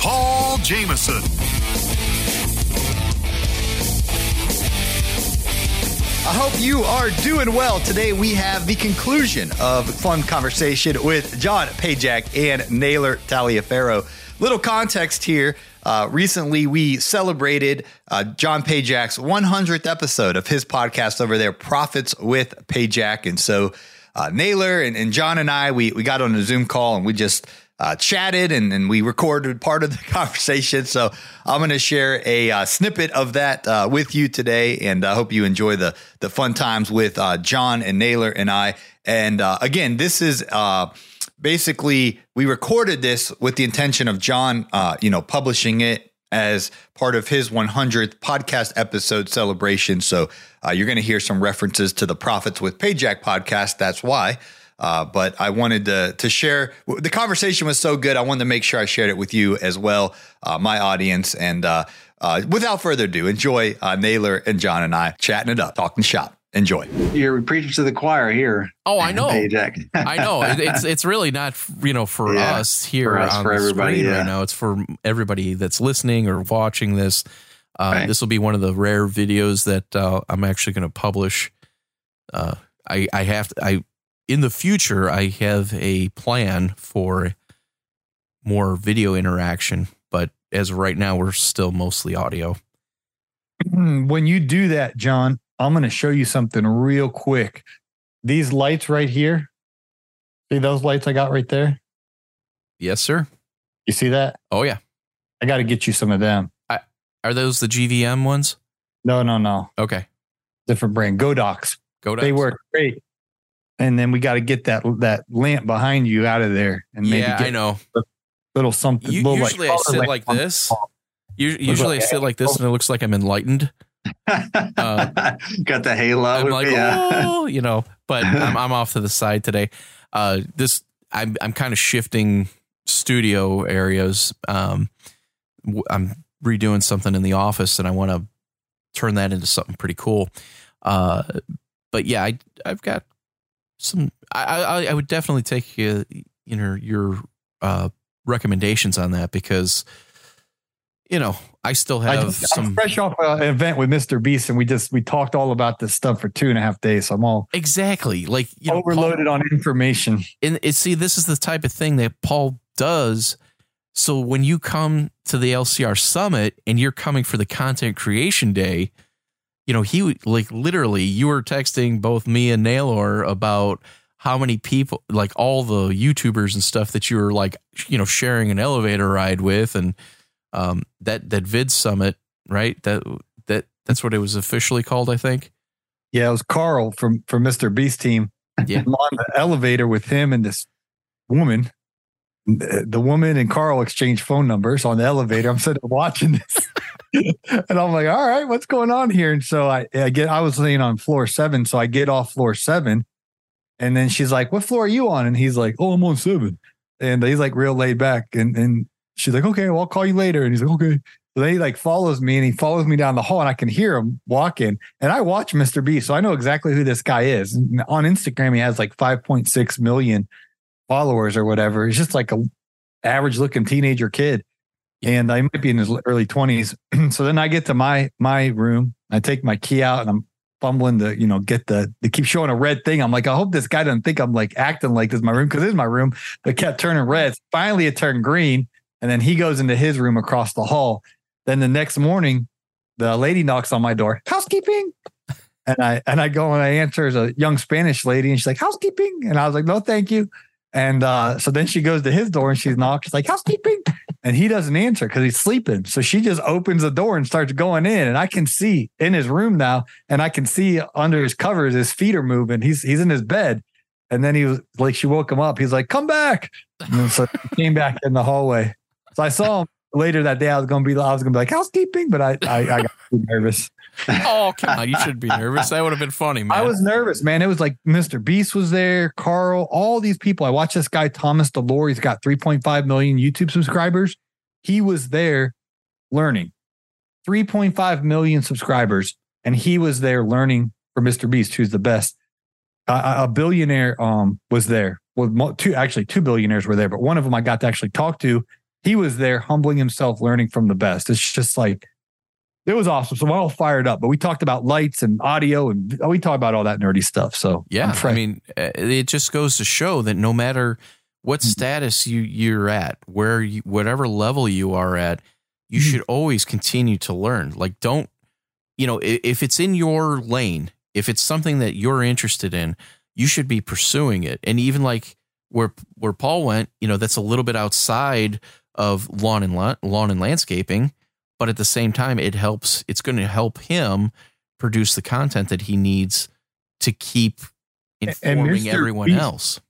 Paul Jamison. I hope you are doing well. Today we have the conclusion of fun conversation with John Pajak and Naylor Taliaferro. Little context here. Uh, recently, we celebrated uh, John Pajak's 100th episode of his podcast over there, Profits with Pajak. And so uh, Naylor and, and John and I, we, we got on a Zoom call and we just uh, chatted and, and we recorded part of the conversation. So I'm going to share a uh, snippet of that uh, with you today, and I hope you enjoy the the fun times with uh, John and Naylor and I. And uh, again, this is uh, basically we recorded this with the intention of John, you know, publishing it as part of his 100th podcast episode celebration. So you're going to hear some references to the Profits with Pajak podcast. That's why. Uh, but I wanted to to share. The conversation was so good. I wanted to make sure I shared it with you as well, uh, my audience. And uh, uh without further ado, enjoy uh, Naylor and John and I chatting it up, talking shop. Enjoy. You're preaching to the choir here. Oh, I know. I know. It's it's really not you know for yeah, us here for us, on for the everybody, screen yeah. right now. It's for everybody that's listening or watching this. Uh, right. This will be one of the rare videos that I'm actually going to publish. I I have to, I in the future, I have a plan for more video interaction, but as of right now, we're still mostly audio. Hmm, when you do that, John, I'm going to show you something real quick. These lights right here, see those lights I got right there? Yes, sir. You see that? Oh, yeah. I got to get you some of them. I, are those the GVM ones? No, no, no. Okay. Different brand. Godox. Godox. They work great and then we got to get that that lamp behind you out of there. And maybe yeah, I know. Little something. You, little usually like, I sit like, this. Usually I sit like this, and it looks like I'm enlightened. Uh, got the halo. I'm like, yeah. oh, you know, but I'm, I'm off to the side today. Uh, this I'm I'm kind of shifting studio areas. Um, I'm redoing something in the office, and I want to turn that into something pretty cool. Uh, but yeah, I I've got some I, I, I would definitely take uh, you know your uh, recommendations on that because you know I still have I some I'm fresh off an event with Mr. Beast and we just we talked all about this stuff for two and a half days. So I'm all exactly like you overloaded know, Paul, on information. And it, see, this is the type of thing that Paul does. So when you come to the LCR summit and you're coming for the content creation day, you know, he like literally you were texting both me and Naylor about how many people like all the YouTubers and stuff that you were like, you know, sharing an elevator ride with and um that that VidSummit, right? That that that's what it was officially called, I think. Yeah, it was Carl from from Mr. Beast team. Yeah. I'm on the elevator with him and this woman. The woman and Carl exchanged phone numbers on the elevator. I'm sitting watching this. and I'm like, all right, what's going on here? And so I, I get, I was laying on floor seven. So I get off floor seven. And then she's like, what floor are you on? And he's like, oh, I'm on seven. And he's like real laid back. And, and she's like, okay, well, I'll call you later. And he's like, okay. So then he like follows me and he follows me down the hall and I can hear him walking. And I watch Mr. B. So I know exactly who this guy is. And on Instagram, he has like 5.6 million followers or whatever. He's just like a average looking teenager kid and I might be in his early twenties. so then I get to my my room. I take my key out and I'm fumbling to you know get the they keep showing a red thing. I'm like, I hope this guy doesn't think I'm like acting like this is my room because this is my room. But kept turning red. Finally, it turned green, and then he goes into his room across the hall. Then the next morning, the lady knocks on my door. Housekeeping. And I and I go and I answer as a young Spanish lady, and she's like, "Housekeeping," and I was like, "No, thank you." And uh, so then she goes to his door and she's knocked. She's like, housekeeping. And he doesn't answer because he's sleeping. So she just opens the door and starts going in. And I can see in his room now, and I can see under his covers, his feet are moving. He's he's in his bed. And then he was like, she woke him up. He's like, come back. And so he came back in the hallway. So I saw him later that day I was gonna be I was gonna be like housekeeping, but I I, I got too nervous. Oh, come on. You shouldn't be nervous. That would have been funny, man. I was nervous, man. It was like Mr. Beast was there, Carl, all these people. I watched this guy, Thomas DeLauer. He's got 3.5 million YouTube subscribers. He was there learning. 3.5 million subscribers, and he was there learning from Mr. Beast, who's the best. Uh, a billionaire um, was there. Well, two actually two billionaires were there, but one of them I got to actually talk to. He was there, humbling himself, learning from the best. It's just like it was awesome. So we're all fired up. But we talked about lights and audio, and we talked about all that nerdy stuff. So yeah, I mean, uh, it just goes to show that no matter what mm-hmm. status you you're at, where you, whatever level you are at, you mm-hmm. should always continue to learn. Like, don't you know if it's in your lane, if it's something that you're interested in, you should be pursuing it. And even like where where Paul went, you know, that's a little bit outside of lawn and lawn and landscaping but at the same time it helps it's going to help him produce the content that he needs to keep informing everyone Beast, else.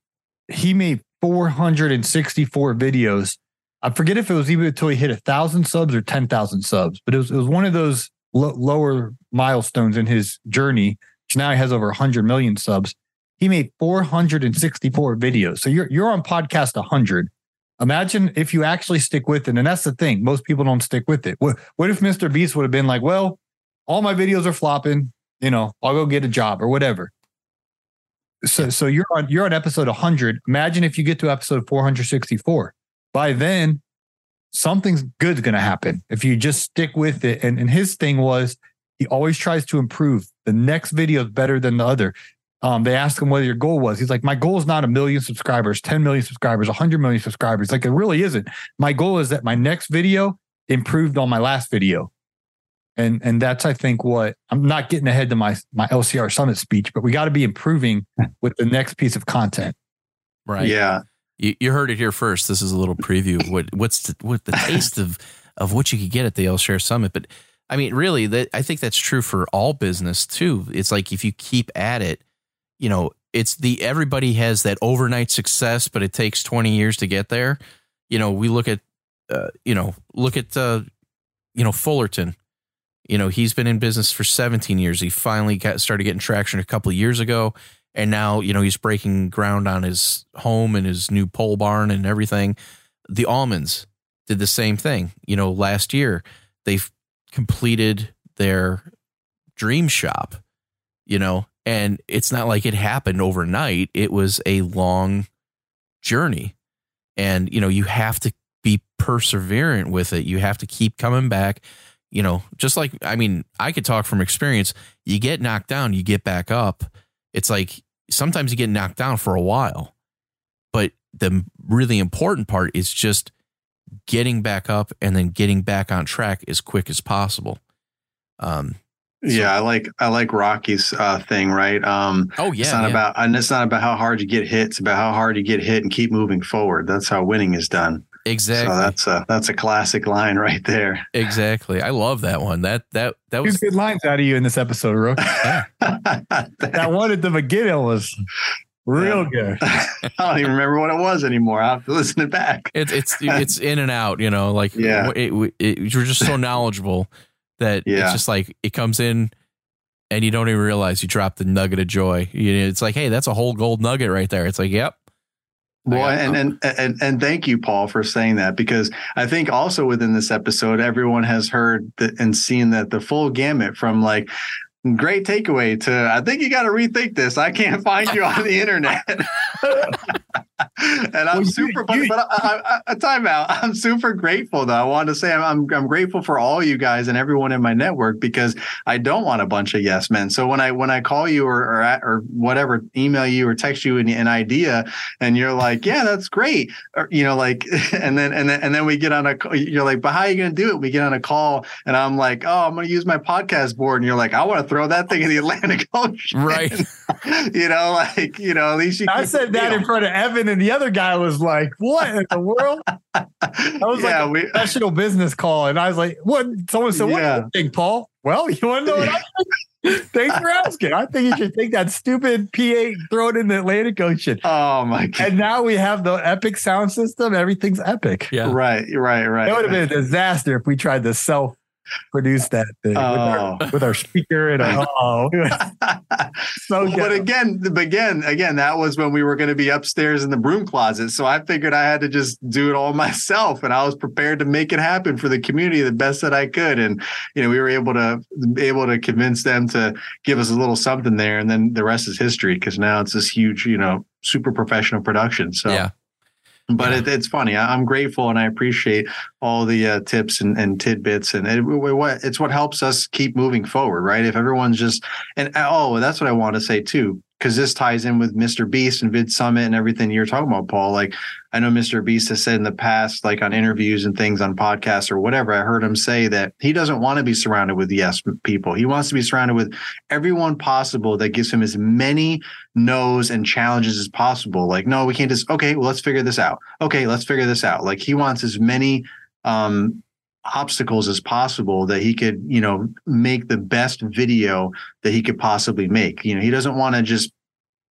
he made 464 videos. I forget if it was even until he hit a thousand subs or 10,000 subs but it was, it was one of those lo- lower milestones in his journey which now he has over 100 million subs. He made 464 videos. So you're, you're on podcast 100 Imagine if you actually stick with it. And that's the thing. Most people don't stick with it. What, what if Mr. Beast would have been like, well, all my videos are flopping, you know, I'll go get a job or whatever. So, so you're on you're on episode 100. Imagine if you get to episode 464. By then, something's good's going to happen if you just stick with it. And, and his thing was he always tries to improve. The next video is better than the other. Um, they asked him what your goal was. He's like, my goal is not a million subscribers, 10 million subscribers, 100 million subscribers. Like, it really isn't. My goal is that my next video improved on my last video. And, and that's, I think, what I'm not getting ahead to my, my LCR Summit speech, but we got to be improving with the next piece of content. Right. Yeah. You, you heard it here first. This is a little preview of what, what's the, what the taste of, of what you could get at the LCR Summit. But I mean, really, that I think that's true for all business too. It's like if you keep at it, you know, it's the everybody has that overnight success, but it takes 20 years to get there. You know, we look at, uh, you know, look at, uh, you know, Fullerton. You know, he's been in business for 17 years. He finally got started getting traction a couple of years ago. And now, you know, he's breaking ground on his home and his new pole barn and everything. The almonds did the same thing. You know, last year they've completed their dream shop, you know, and it's not like it happened overnight. It was a long journey. And, you know, you have to be perseverant with it. You have to keep coming back. You know, just like, I mean, I could talk from experience. You get knocked down, you get back up. It's like sometimes you get knocked down for a while. But the really important part is just getting back up and then getting back on track as quick as possible. Um, so, yeah, I like I like Rocky's uh, thing, right? Um, oh yeah, it's not yeah. about and it's not about how hard you get hit. It's about how hard you get hit and keep moving forward. That's how winning is done. Exactly. So that's a that's a classic line right there. Exactly. I love that one. That that that was Two good lines out of you in this episode, Rook. that one at the beginning was real good. I don't even remember what it was anymore. I have to listen it back. It's it's it's in and out. You know, like yeah, it, it, it, you're just so knowledgeable that yeah. it's just like it comes in and you don't even realize you dropped the nugget of joy. You know, it's like, hey, that's a whole gold nugget right there. It's like, yep. Well, and, and and and thank you, Paul, for saying that because I think also within this episode, everyone has heard and seen that the full gamut from like great takeaway to I think you got to rethink this. I can't find you on the internet. and I'm well, super, you, you, but, I, I, time out. I'm super grateful though. I want to say I'm, I'm, I'm grateful for all you guys and everyone in my network because I don't want a bunch of yes men. So when I when I call you or or, at, or whatever, email you or text you an, an, idea, and you're like, yeah, that's great, or you know, like, and then and then and then we get on a, you're like, but how are you going to do it? We get on a call, and I'm like, oh, I'm going to use my podcast board, and you're like, I want to throw that thing in the Atlantic Ocean, right? you know, like you know, at least you. I said that real. in front of Evan, and the other guy was like, "What in the world?" That was yeah, like a we, professional business call, and I was like, "What?" Someone said, "What do you think, Paul?" Well, you want to know what I think? Thanks for asking. I think you should take that stupid P8, throw it in the Atlantic Ocean. oh my god! And now we have the epic sound system. Everything's epic. Yeah. Right, right, right. It would have been a disaster if we tried to self produce that thing with, our, Oh. with our speaker and our, oh, so Well, but again, but again, again, that was when we were going to be upstairs in the broom closet. So I figured I had to just do it all myself, and I was prepared to make it happen for the community the best that I could. And you know, we were able to able to convince them to give us a little something there, and then the rest is history because now it's this huge, you know, super professional production. So Yeah. But it, it's funny. I, I'm grateful and I appreciate all the uh, tips and, and tidbits, and it, it's what helps us keep moving forward, right? If everyone's just and oh, that's what I want to say too, because this ties in with Mr. Beast and VidSummit and everything you're talking about, Paul. Like I know Mr. Beast has said in the past, like on interviews and things on podcasts or whatever, I heard him say that he doesn't want to be surrounded with yes people. He wants to be surrounded with everyone possible that gives him as many no's and challenges as possible. Like, no, we can't just okay, well, let's figure this out. Okay, let's figure this out. Like he wants as many um obstacles as possible that he could, you know, make the best video that he could possibly make. You know, he doesn't want to just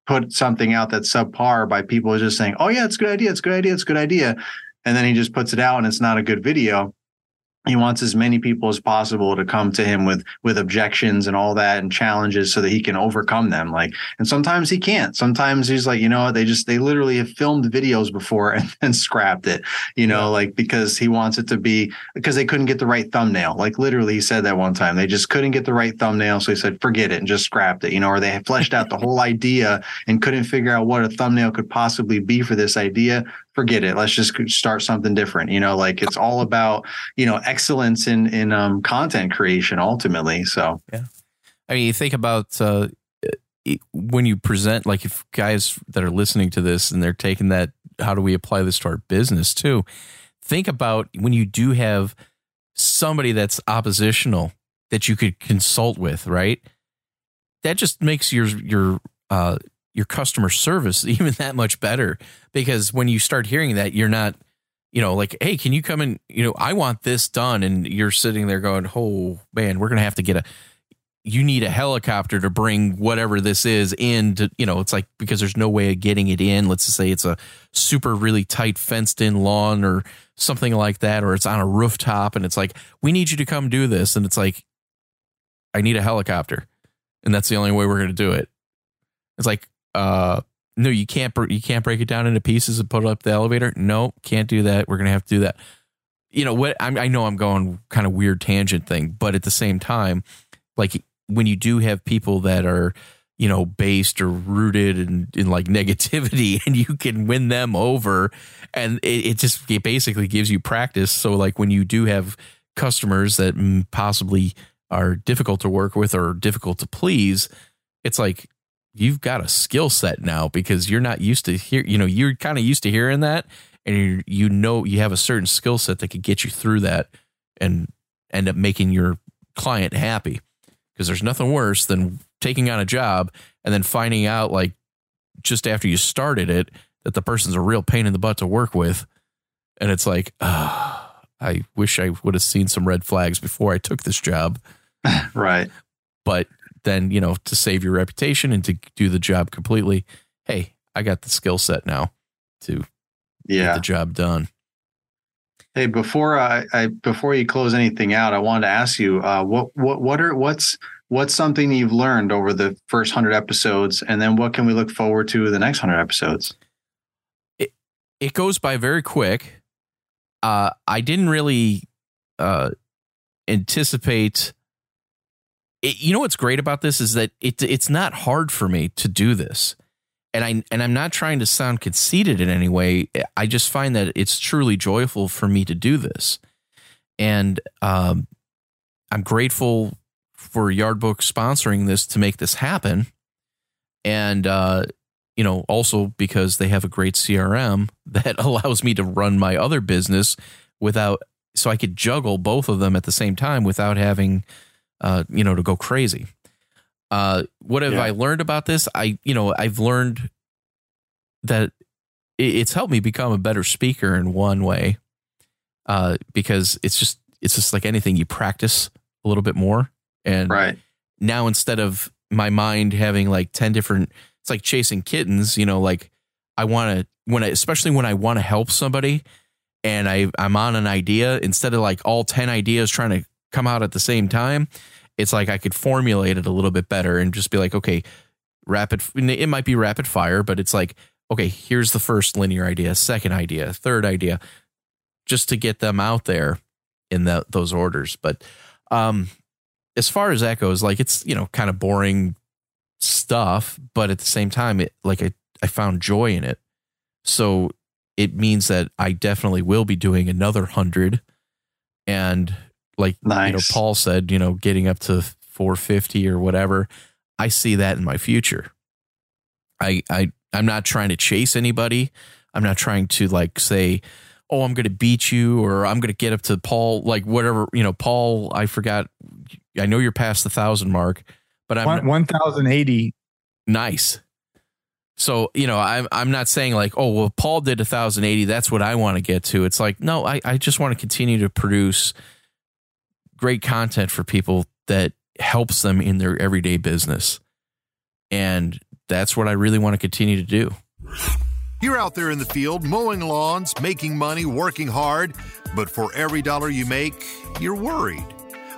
put something out that's subpar by people just saying, "Oh yeah, it's a good idea, it's a good idea, it's a good idea," and then he just puts it out and it's not a good video. He wants as many people as possible to come to him with with objections and all that and challenges so that he can overcome them. Like, and sometimes he can't. Sometimes he's like, you know, what, they just they literally have filmed videos before and then scrapped it. You know, like because he wants it to be because they couldn't get the right thumbnail. Like literally, he said that one time they just couldn't get the right thumbnail, so he said, "Forget it," and just scrapped it. You know, or they had fleshed out the whole idea and couldn't figure out what a thumbnail could possibly be for this idea. Forget it. Let's just start something different. You know, like it's all about you know excellence in in um, content creation ultimately. So yeah, I mean, you think about uh, when you present, like if guys that are listening to this and they're taking that, how do we apply this to our business too? Think about when you do have somebody that's oppositional that you could consult with, right? That just makes your your uh, your customer service even that much better because when you start hearing that, you're not you know, like, hey, can you come and, you know, I want this done. And you're sitting there going, oh, man, we're going to have to get a, you need a helicopter to bring whatever this is in to, you know, it's like because there's no way of getting it in. Let's just say it's a super really tight fenced in lawn or something like that, or it's on a rooftop and it's like, we need you to come do this. And it's like, I need a helicopter. And that's the only way we're going to do it. It's like, uh, no, you can't. You can't break it down into pieces and put it up the elevator. No, can't do that. We're gonna have to do that. You know what? I'm, I know I'm going kind of weird tangent thing, but at the same time, like when you do have people that are, you know, based or rooted in, in like negativity, and you can win them over, and it, it just it basically gives you practice. So like when you do have customers that possibly are difficult to work with or difficult to please, it's like you've got a skill set now because you're not used to hear you know you're kind of used to hearing that and you you know you have a certain skill set that could get you through that and end up making your client happy. Because there's nothing worse than taking on a job and then finding out like just after you started it that the person's a real pain in the butt to work with. And it's like ah, I wish I would have seen some red flags before I took this job. Right, but then you know to save your reputation and to do the job completely hey i got the skill set now to get yeah. the job done Hey, before I, I before you close anything out, I wanted to ask you uh, what what what are what's what's something you've learned over the first hundred episodes, and then what can we look forward to the next hundred episodes? it goes by very quick uh i didn't really uh anticipate it, you know what's great about this is that it it's not hard for me to do this. And I and I'm not trying to sound conceited in any way. I just find that it's truly joyful for me to do this, and um, I'm grateful for Yardbook sponsoring this to make this happen, and uh, you know also because they have a great CRM that allows me to run my other business without, so I could juggle both of them at the same time without having, uh, you know, to go crazy. Uh, what have Yeah. I learned about this? I, you know, I've learned that it, it's helped me become a better speaker in one way, uh, because it's just it's just like anything you practice a little bit more, and Right. now instead of my mind having like 10 different it's like chasing kittens you know like i want to when I, especially when i want to help somebody and i i'm on an idea instead of like all 10 ideas trying to come out at the same time it's like i could formulate it a little bit better and just be like okay rapid it might be rapid fire but it's like okay here's the first linear idea second idea third idea just to get them out there in the, those orders. But um as far as that goes, like it's you know kind of boring stuff, but at the same time, it like I I found joy in it, so it means that I definitely will be doing another hundred, and like you know Paul said, you know, getting up to four fifty or whatever, I see that in my future. I I I'm not trying to chase anybody. I'm not trying to like say, oh, I'm going to beat you or I'm going to get up to Paul, like whatever, you know, Paul, I forgot. I know you're past the thousand mark, but I'm 1,080. nice. So, you know, I'm, I'm not saying like, oh, well, Paul did 1,080. That's what I want to get to. It's like, no, I, I just want to continue to produce great content for people that helps them in their everyday business. And that's what I really want to continue to do. You're out there in the field mowing lawns, making money, working hard, but for every dollar you make, you're worried.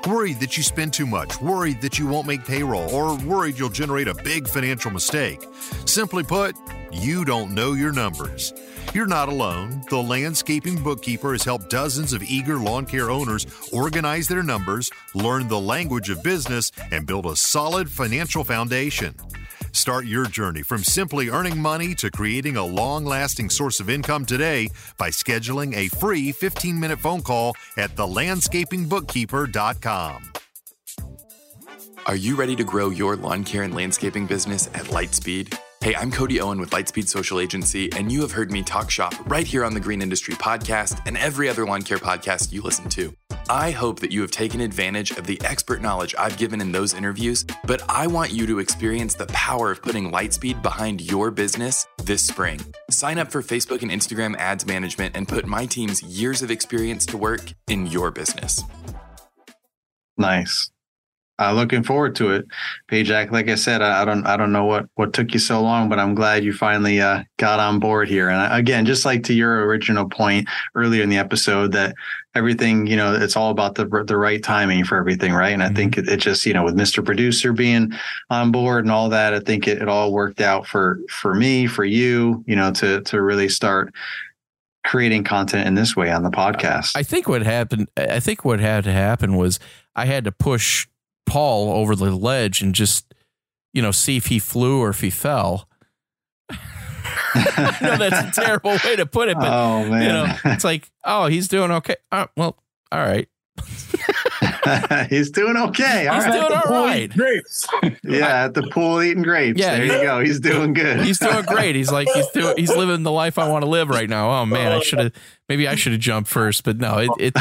Worried that you spend too much, worried that you won't make payroll, or worried you'll generate a big financial mistake. Simply put, you don't know your numbers. You're not alone. The Landscaping Bookkeeper has helped dozens of eager lawn care owners organize their numbers, learn the language of business, and build a solid financial foundation. Start your journey from simply earning money to creating a long lasting source of income today by scheduling a free 15 minute phone call at thelandscapingbookkeeper.com. Are you ready to grow your lawn care and landscaping business at Lightspeed? Hey, I'm Cody Owen with Lightspeed Social Agency, and you have heard me talk shop right here on the Green Industry Podcast and every other lawn care podcast you listen to. I hope that you have taken advantage of the expert knowledge I've given in those interviews, but I want you to experience the power of putting Lightspeed behind your business this spring. Sign up for Facebook and Instagram ads management and put my team's years of experience to work in your business. Nice. Uh, looking forward to it, Pajak. Like I said, I, I don't, I don't know what what took you so long, but I'm glad you finally uh, got on board here. And I- again, just like to your original point earlier in the episode, that everything, you know, it's all about the the right timing for everything, right? And I think it, it just, you know, with Mr. Producer being on board and all that, I think it, it all worked out for for me, for you, you know, to to really start creating content in this way on the podcast. I think what happened. I think what had to happen was I had to push Paul over the ledge and just, you know, see if he flew or if he fell. I know that's a terrible way to put it, but oh man, you know, it's like, oh, he's doing okay. Uh, well, all right. he's doing okay. All He's right. doing all right. Grapes. Yeah, at the pool eating grapes. Yeah, there you go. He's doing good. He's doing great. He's like he's doing he's living the life I want to live right now. Oh man, I should have maybe I should have jumped first, but no, it, it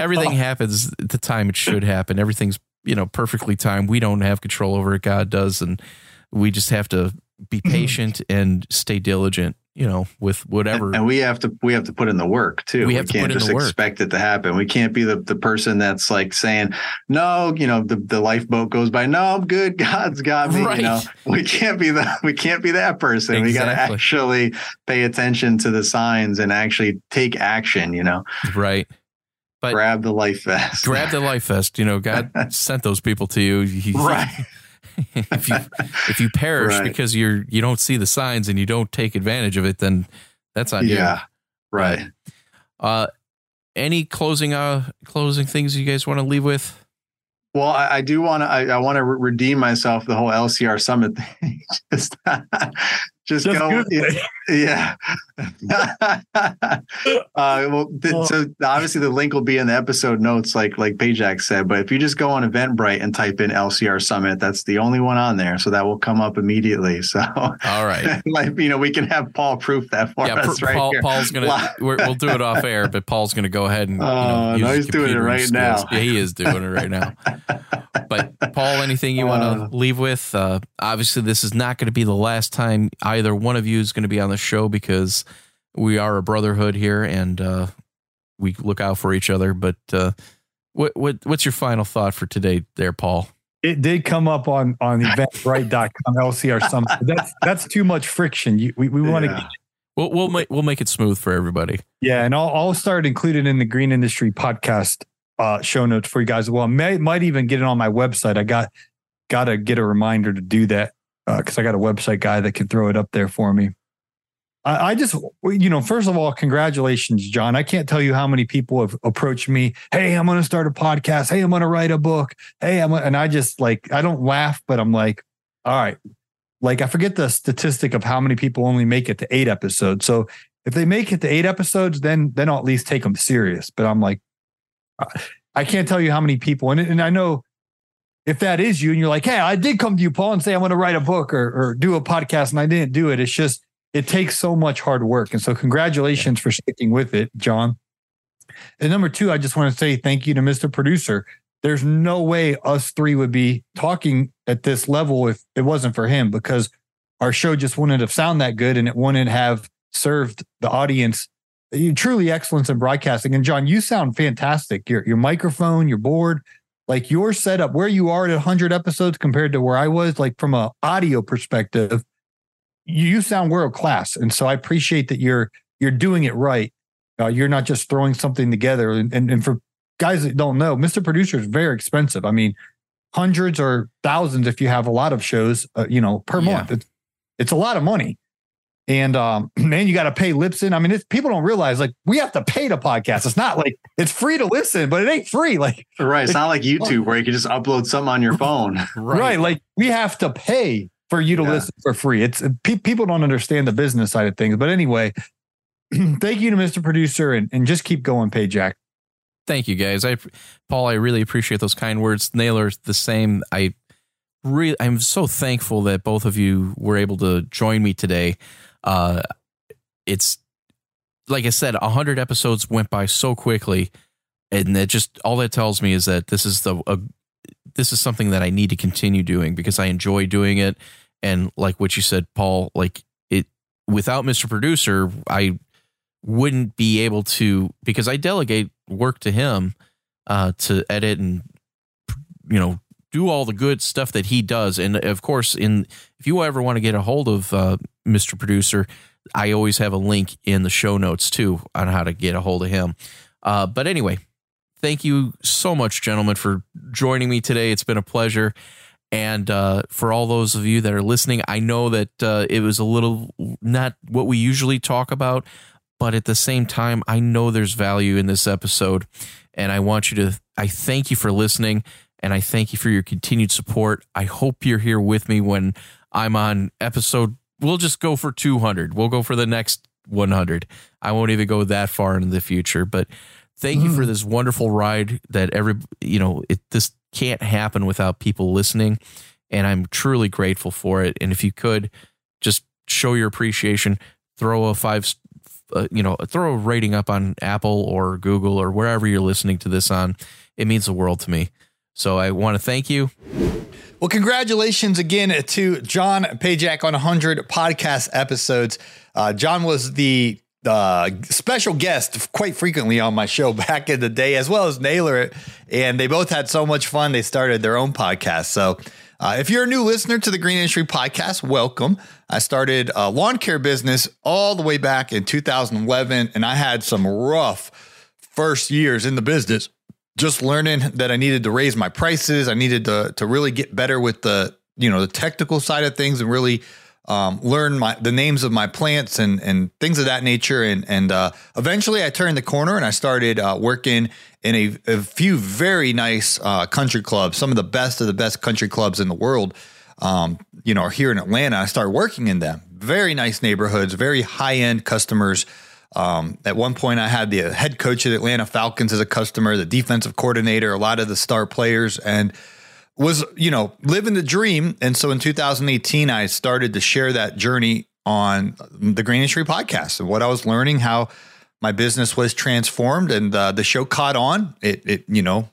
everything happens at the time it should happen. Everything's you know perfectly timed. We don't have control over it. God does, and we just have to be mm-hmm. patient and stay diligent. You know, with whatever. and we have to we have to put in the work too. We have to can't put in just expect it to happen. We can't be the, the person that's like saying, No, you know, the, the lifeboat goes by. No, I'm good. God's got me. Right. You know, we can't be the we can't be that person. We gotta actually pay attention to the signs and actually take action, you know. right. But Grab the life vest. grab the life vest. You know, God sent those people to you. He- right. if you if you perish Right. because you're you don't see the signs and you don't take advantage of it, then that's on you. Yeah. Right. Uh, any closing uh closing things you guys want to leave with? Well, I, I do want to. I, I want to re- redeem myself. The whole LCR summit thing. just, just, Just go. Google. Yeah. uh, well, th- so obviously the link will be in the episode notes, like like Pajak said. But if you just go on Eventbrite and type in LCR Summit, that's the only one on there, so that will come up immediately. So, All right. like you know, we can have Paul proof that for Yeah, us Pr- right Paul, here. Paul's gonna. We're, we'll do it off air, but Paul's gonna go ahead and. You know, Oh, use no, his he's doing it computer right skills. now. Yeah, he is doing it right now. But Paul, anything you want to uh, leave with? Uh, obviously, this is not going to be the last time either one of you is going to be on the show because we are a brotherhood here and uh, we look out for each other. But uh, what, what what's your final thought for today, there, Paul? It did come up on on eventbrite.com LCR summit. That's that's too much friction. You, we we want to. We'll we'll make we'll make it smooth for everybody. Yeah, and I'll I'll start included in the Green Industry podcast uh, show notes for you guys. Well, may might even get it on my website. I got got to get a reminder to do that because uh, I got a website guy that can throw it up there for me. I, I just, you know, first of all, congratulations, John. I can't tell you how many people have approached me. Hey, I'm going to start a podcast. Hey, I'm going to write a book. Hey, I'm, and I just like, I don't laugh, but I'm like, all right. Like, I forget the statistic of how many people only make it to eight episodes. So if they make it to eight episodes, then then I'll at least take them serious. But I'm like, I can't tell you how many people, and, and I know if that is you and you're like, hey, I did come to you, Paul, and say I'm going to write a book or, or do a podcast, and I didn't do it. It's just it takes so much hard work. And so congratulations for sticking with it, John. And number two, I just want to say thank you to Mr. Producer. There's no way us three would be talking at this level if it wasn't for him because our show just wouldn't have sound that good and it wouldn't have served the audience. You truly excellence in broadcasting. And John, you sound fantastic. Your your microphone, your board, like your setup, where you are at 100 episodes compared to where I was, like from an audio perspective, you sound world class, and so I appreciate that you're you're doing it right. Uh, you're not just throwing something together. And, and and for guys that don't know, Mr. Producer is very expensive. I mean, hundreds or thousands if you have a lot of shows, uh, you know, per yeah. month. It's it's a lot of money. And um, man, you got to pay Lipson. I mean, it's, people don't realize like we have to pay to podcast. It's not like it's free to listen, but it ain't free. Like right, it's not like YouTube where you can just upload something on your phone. right. right. Like we have to pay for you to yeah. listen for free. It's pe- people don't understand the business side of things. But anyway, thank you to Mr. Producer and, and just keep going, Pajak. Thank you guys. I Paul, I really appreciate those kind words. Naylor, the same. I really I'm so thankful that both of you were able to join me today. Uh it's like I said, hundred episodes went by so quickly, and that just all that tells me is that this is the this is something that I need to continue doing because I enjoy doing it. And like what you said, Paul, like it without Mr. Producer, I wouldn't be able to because I delegate work to him uh, to edit and you know do all the good stuff that he does. And of course, in if you ever want to get a hold of uh, Mr. Producer, I always have a link in the show notes too on how to get a hold of him. Uh, but anyway, thank you so much, gentlemen, for joining me today. It's been a pleasure. And uh, for all those of you that are listening, I know that uh, it was a little not what we usually talk about, but at the same time, I know there's value in this episode. And I want you to, I thank you for listening and I thank you for your continued support. I hope you're here with me when I'm on episode. We'll just go for 200. We'll go for the next 100. I won't even go that far into the future, but Thank you for mm. this wonderful ride that every, you know, it, this can't happen without people listening. And I'm truly grateful for it. And if you could just show your appreciation, throw a five, uh, you know, throw a rating up on Apple or Google or wherever you're listening to this on. It means the world to me. So I want to thank you. Well, congratulations again to John Pajak on 100 podcast episodes. Uh, John was the uh, special guest quite frequently on my show back in the day, as well as Naylor. And they both had so much fun. They started their own podcast. So, uh, if you're a new listener to the Green Industry Podcast, welcome. I started a lawn care business all the way back in 2011, and I had some rough first years in the business. Just learning that I needed to raise my prices. I needed to to really get better with the you know the technical side of things and really um, learn my the names of my plants and and things of that nature. And and uh, eventually, I turned the corner and I started uh, working in a, a, few very nice uh, country clubs, some of the best of the best country clubs in the world. Um, you know, here in Atlanta, I started working in them. Very nice neighborhoods, very high end customers. Um, at one point, I had the head coach of the Atlanta Falcons as a customer, the defensive coordinator, a lot of the star players, and was, you know, living the dream. And so in 2018, I started to share that journey on the Green Industry podcast and what I was learning, how my business was transformed, and uh, the show caught on. It, it, you know,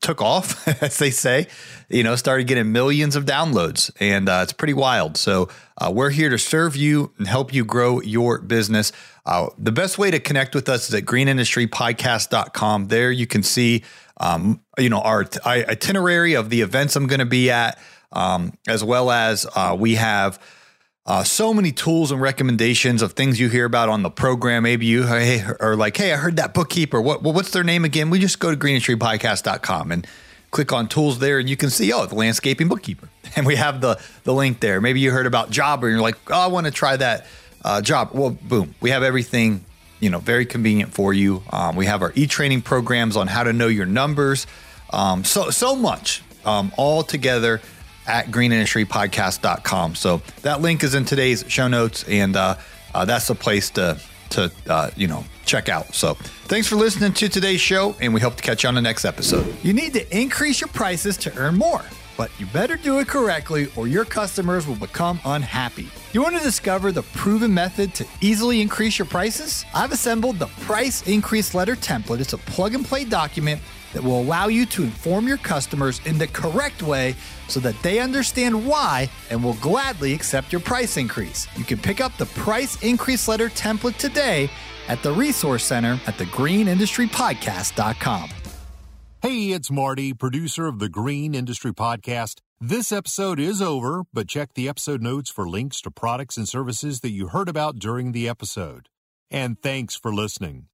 took off, as they say, you know, started getting millions of downloads, and uh, it's pretty wild. So uh, we're here to serve you and help you grow your business. Uh, the best way to connect with us is at greenindustrypodcast.com. There you can see, um, you know, our t- itinerary of the events I'm going to be at, um, as well as uh, we have. Uh, so many tools and recommendations of things you hear about on the program. Maybe you are like, hey, I heard that bookkeeper. What, what's their name again? We just go to greenindustrypodcast.com and click on tools there, and you can see, oh, the landscaping bookkeeper. And we have the, the link there. Maybe you heard about Jobber and you're like, oh, I want to try that uh, job. Well, boom, we have everything, you know, very convenient for you. Um, we have our e training programs on how to know your numbers. Um, so, so much um, all together at greenindustrypodcast.com. So that link is in today's show notes, and uh, uh, that's the place to to uh, you know check out. So thanks for listening to today's show, and we hope to catch you on the next episode. You need to increase your prices to earn more, but you better do it correctly, or your customers will become unhappy. You want to discover the proven method to easily increase your prices? I've assembled the Price Increase Letter template. It's a plug and play document that will allow you to inform your customers in the correct way so that they understand why and will gladly accept your price increase. You can pick up the price increase letter template today at the Resource Center at thegreenindustrypodcast.com. Hey, it's Marty, producer of the Green Industry Podcast. This episode is over, but check the episode notes for links to products and services that you heard about during the episode. And thanks for listening.